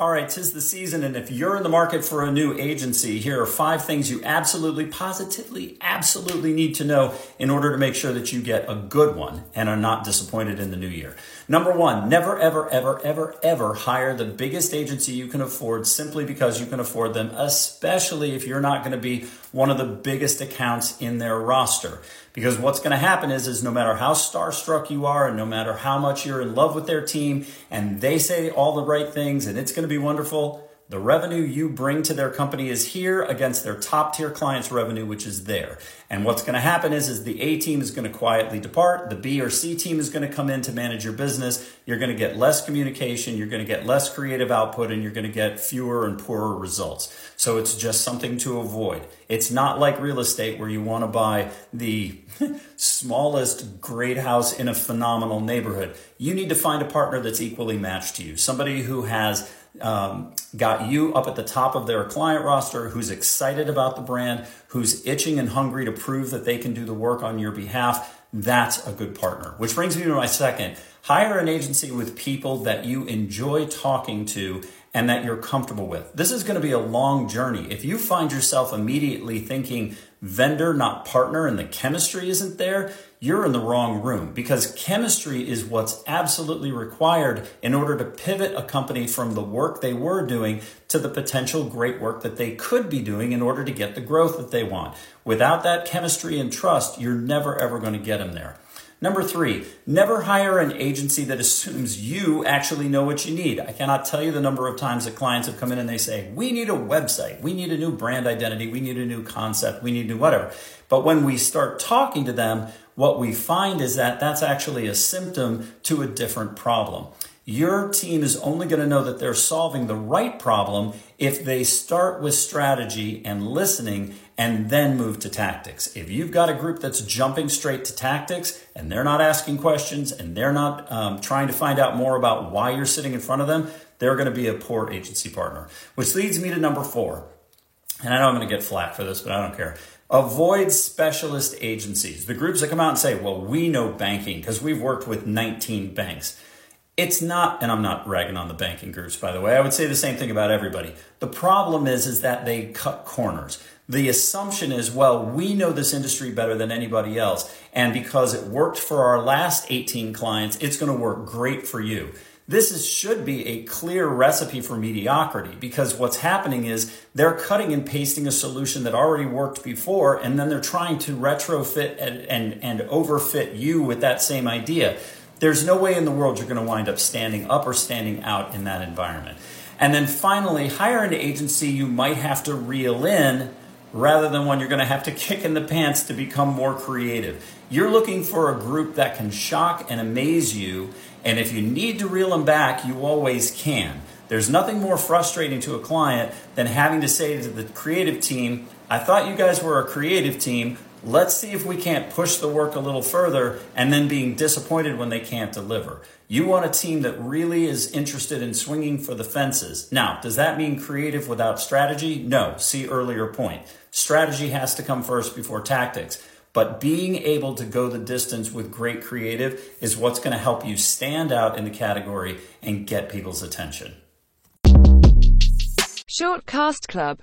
All right, tis the season, and if you're in the market for a new agency, here are five things you absolutely, positively, absolutely need to know in order to make sure that you get a good one and are not disappointed in the new year. Number one, never, ever, ever, ever, ever hire the biggest agency you can afford simply because you can afford them, especially if you're not going to be one of the biggest accounts in their roster. Because what's going to happen is, is no matter how starstruck you are and no matter how much you're in love with their team and they say all the right things and it's going to be wonderful, the revenue you bring to their company is here against their top tier clients' revenue, which is there. And what's going to happen is, is the A team is going to quietly depart. The B or C team is going to come in to manage your business. You're going to get less communication. You're going to get less creative output and you're going to get fewer and poorer results. So it's just something to avoid. It's not like real estate where you want to buy the smallest great house in a phenomenal neighborhood. You need to find a partner that's equally matched to you. Somebody who has um, got you up at the top of their client roster, who's excited about the brand, who's itching and hungry to prove that they can do the work on your behalf, that's a good partner. Which brings me to my second hire an agency with people that you enjoy talking to and that you're comfortable with. This is going to be a long journey. If you find yourself immediately thinking vendor, not partner, and the chemistry isn't there, you're in the wrong room because chemistry is what's absolutely required in order to pivot a company from the work they were doing to the potential great work that they could be doing in order to get the growth that they want. Without that chemistry and trust, you're never ever going to get them there. Number three, never hire an agency that assumes you actually know what you need. I cannot tell you the number of times that clients have come in and they say, We need a website, we need a new brand identity, we need a new concept, we need new whatever. But when we start talking to them, what we find is that that's actually a symptom to a different problem. Your team is only going to know that they're solving the right problem if they start with strategy and listening and then move to tactics. If you've got a group that's jumping straight to tactics and they're not asking questions and they're not um, trying to find out more about why you're sitting in front of them, they're going to be a poor agency partner. Which leads me to number four. And I know I'm going to get flack for this, but I don't care. Avoid specialist agencies. The groups that come out and say, well, we know banking because we've worked with 19 banks. It's not, and I'm not ragging on the banking groups, by the way. I would say the same thing about everybody. The problem is, is that they cut corners. The assumption is, well, we know this industry better than anybody else. And because it worked for our last 18 clients, it's going to work great for you. This is, should be a clear recipe for mediocrity because what's happening is they're cutting and pasting a solution that already worked before, and then they're trying to retrofit and, and, and overfit you with that same idea. There's no way in the world you're going to wind up standing up or standing out in that environment. And then finally, hire an agency you might have to reel in rather than one you're going to have to kick in the pants to become more creative. You're looking for a group that can shock and amaze you and if you need to reel them back, you always can. There's nothing more frustrating to a client than having to say to the creative team, I thought you guys were a creative team. Let's see if we can't push the work a little further and then being disappointed when they can't deliver. You want a team that really is interested in swinging for the fences. Now, does that mean creative without strategy? No. See earlier point. Strategy has to come first before tactics. But being able to go the distance with great creative is what's going to help you stand out in the category and get people's attention. Shortcast Club